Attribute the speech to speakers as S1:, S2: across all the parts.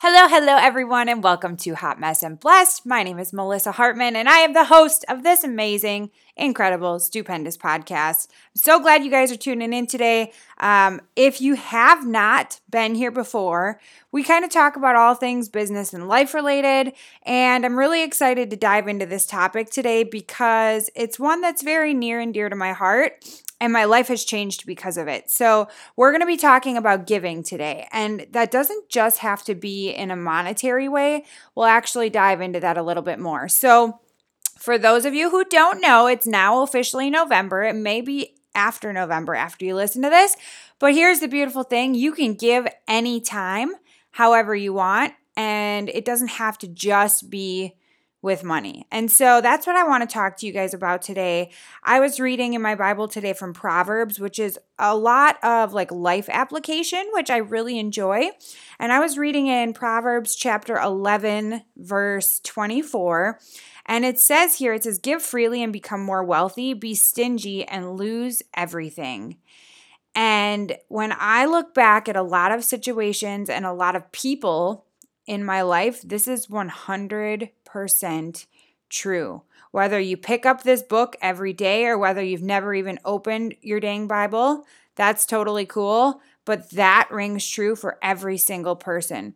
S1: Hello, hello, everyone, and welcome to Hot Mess and Blessed. My name is Melissa Hartman, and I am the host of this amazing, incredible, stupendous podcast. I'm so glad you guys are tuning in today. Um, if you have not been here before, we kind of talk about all things business and life related, and I'm really excited to dive into this topic today because it's one that's very near and dear to my heart and my life has changed because of it. So, we're going to be talking about giving today, and that doesn't just have to be in a monetary way. We'll actually dive into that a little bit more. So, for those of you who don't know, it's now officially November. It may be after November after you listen to this, but here's the beautiful thing you can give anytime, however you want, and it doesn't have to just be with money. And so that's what I want to talk to you guys about today. I was reading in my Bible today from Proverbs, which is a lot of like life application, which I really enjoy. And I was reading in Proverbs chapter 11, verse 24. And it says here, it says, Give freely and become more wealthy, be stingy and lose everything. And when I look back at a lot of situations and a lot of people in my life, this is 100% true. Whether you pick up this book every day or whether you've never even opened your dang Bible, that's totally cool. But that rings true for every single person.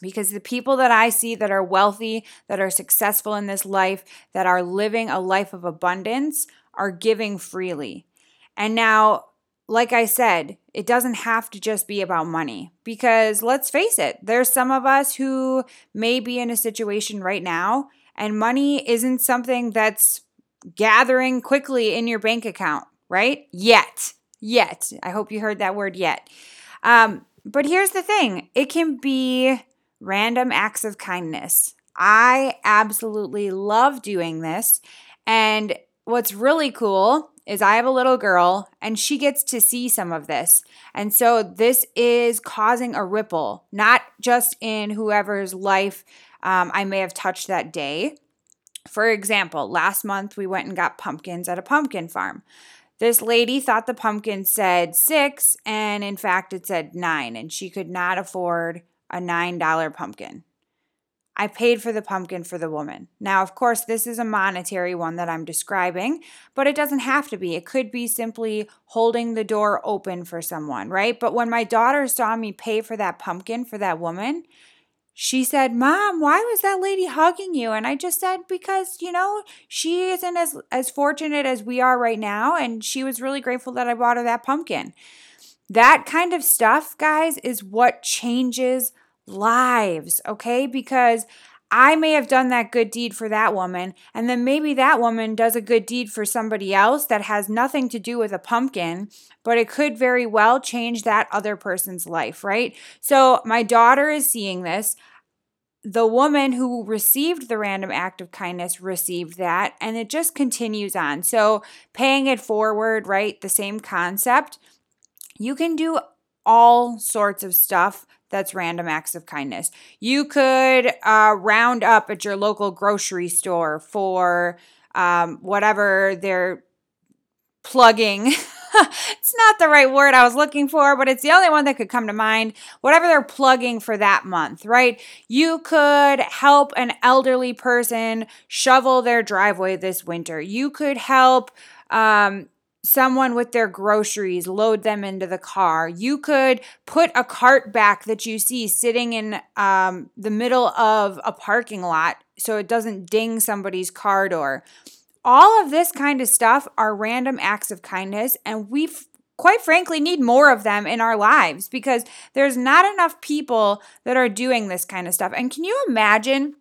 S1: Because the people that I see that are wealthy, that are successful in this life, that are living a life of abundance, are giving freely. And now, like I said, it doesn't have to just be about money because let's face it, there's some of us who may be in a situation right now and money isn't something that's gathering quickly in your bank account, right? Yet. Yet. I hope you heard that word yet. Um, but here's the thing it can be random acts of kindness. I absolutely love doing this. And what's really cool is I have a little girl and she gets to see some of this. And so this is causing a ripple, not just in whoever's life um, I may have touched that day. For example, last month we went and got pumpkins at a pumpkin farm. This lady thought the pumpkin said six, and in fact, it said nine, and she could not afford a $9 pumpkin. I paid for the pumpkin for the woman. Now, of course, this is a monetary one that I'm describing, but it doesn't have to be. It could be simply holding the door open for someone, right? But when my daughter saw me pay for that pumpkin for that woman, she said, Mom, why was that lady hugging you? And I just said, Because, you know, she isn't as, as fortunate as we are right now. And she was really grateful that I bought her that pumpkin. That kind of stuff, guys, is what changes lives, okay? Because I may have done that good deed for that woman, and then maybe that woman does a good deed for somebody else that has nothing to do with a pumpkin, but it could very well change that other person's life, right? So my daughter is seeing this. The woman who received the random act of kindness received that, and it just continues on. So paying it forward, right? The same concept. You can do all sorts of stuff that's random acts of kindness. You could uh, round up at your local grocery store for um, whatever they're plugging. it's not the right word I was looking for, but it's the only one that could come to mind. Whatever they're plugging for that month, right? You could help an elderly person shovel their driveway this winter. You could help um, someone with their groceries, load them into the car. You could put a cart back that you see sitting in um, the middle of a parking lot so it doesn't ding somebody's car door. All of this kind of stuff are random acts of kindness, and we quite frankly need more of them in our lives because there's not enough people that are doing this kind of stuff. And can you imagine?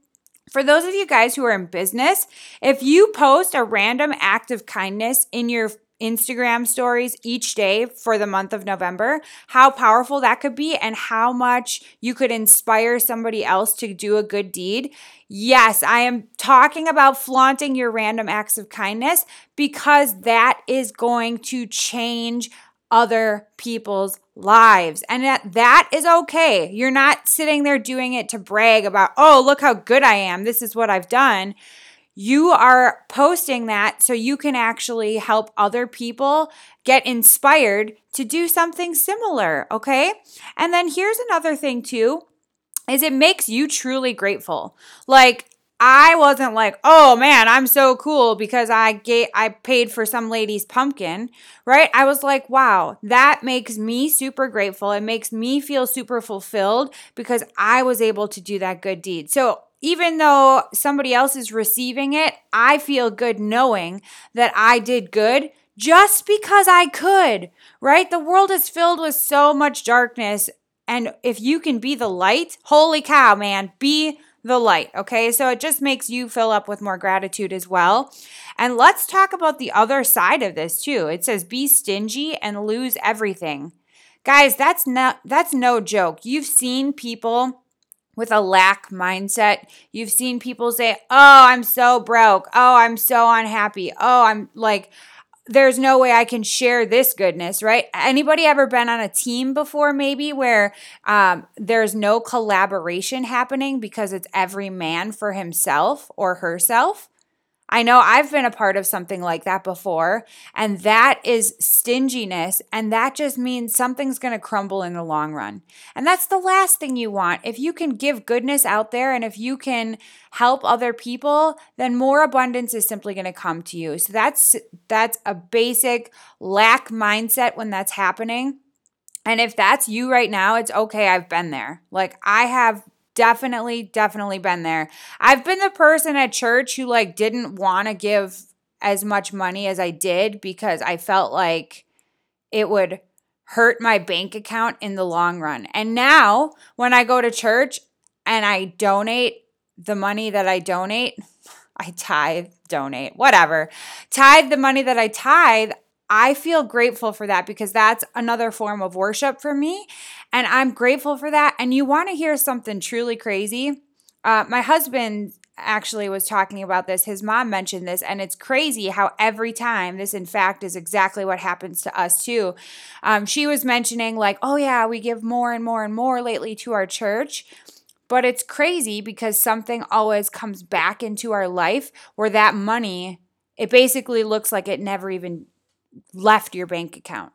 S1: For those of you guys who are in business, if you post a random act of kindness in your Instagram stories each day for the month of November, how powerful that could be and how much you could inspire somebody else to do a good deed. Yes, I am talking about flaunting your random acts of kindness because that is going to change other people's lives. And that, that is okay. You're not sitting there doing it to brag about, oh, look how good I am. This is what I've done you are posting that so you can actually help other people get inspired to do something similar, okay? And then here's another thing too. is it makes you truly grateful. Like I wasn't like, "Oh man, I'm so cool because I gave I paid for some lady's pumpkin." Right? I was like, "Wow, that makes me super grateful. It makes me feel super fulfilled because I was able to do that good deed." So, even though somebody else is receiving it, I feel good knowing that I did good just because I could, right? The world is filled with so much darkness. And if you can be the light, holy cow, man, be the light. Okay. So it just makes you fill up with more gratitude as well. And let's talk about the other side of this too. It says be stingy and lose everything. Guys, that's not that's no joke. You've seen people with a lack mindset. You've seen people say, "Oh, I'm so broke. Oh, I'm so unhappy. Oh, I'm like there's no way I can share this goodness, right? Anybody ever been on a team before, maybe where um, there's no collaboration happening because it's every man for himself or herself? I know I've been a part of something like that before, and that is stinginess, and that just means something's going to crumble in the long run. And that's the last thing you want. If you can give goodness out there and if you can help other people, then more abundance is simply going to come to you. So that's that's a basic lack mindset when that's happening. And if that's you right now, it's okay. I've been there. Like I have definitely, definitely been there. I've been the person at church who like didn't want to give as much money as I did because I felt like it would hurt my bank account in the long run. And now when I go to church and I donate the money that I donate, I tithe, donate, whatever, tithe the money that I tithe, I feel grateful for that because that's another form of worship for me. And I'm grateful for that. And you want to hear something truly crazy? Uh, my husband actually was talking about this. His mom mentioned this, and it's crazy how every time this, in fact, is exactly what happens to us too. Um, she was mentioning, like, oh, yeah, we give more and more and more lately to our church. But it's crazy because something always comes back into our life where that money, it basically looks like it never even left your bank account.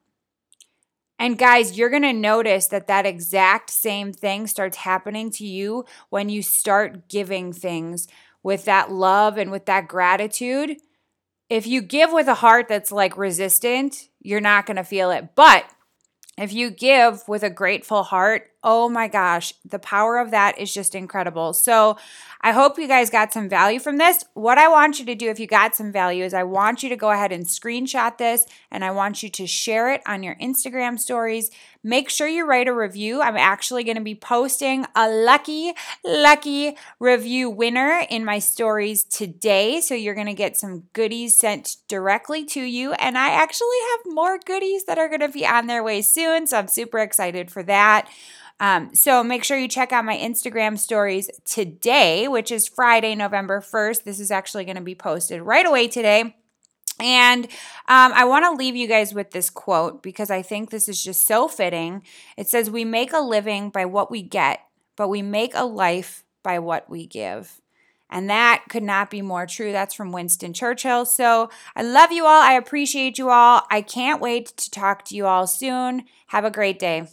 S1: And guys, you're going to notice that that exact same thing starts happening to you when you start giving things with that love and with that gratitude. If you give with a heart that's like resistant, you're not going to feel it. But if you give with a grateful heart, oh my gosh, the power of that is just incredible. So, I hope you guys got some value from this. What I want you to do if you got some value is I want you to go ahead and screenshot this and I want you to share it on your Instagram stories. Make sure you write a review. I'm actually going to be posting a lucky, lucky review winner in my stories today. So you're going to get some goodies sent directly to you. And I actually have more goodies that are going to be on their way soon. So I'm super excited for that. Um, so make sure you check out my Instagram stories today, which is Friday, November 1st. This is actually going to be posted right away today. And um, I want to leave you guys with this quote because I think this is just so fitting. It says, We make a living by what we get, but we make a life by what we give. And that could not be more true. That's from Winston Churchill. So I love you all. I appreciate you all. I can't wait to talk to you all soon. Have a great day.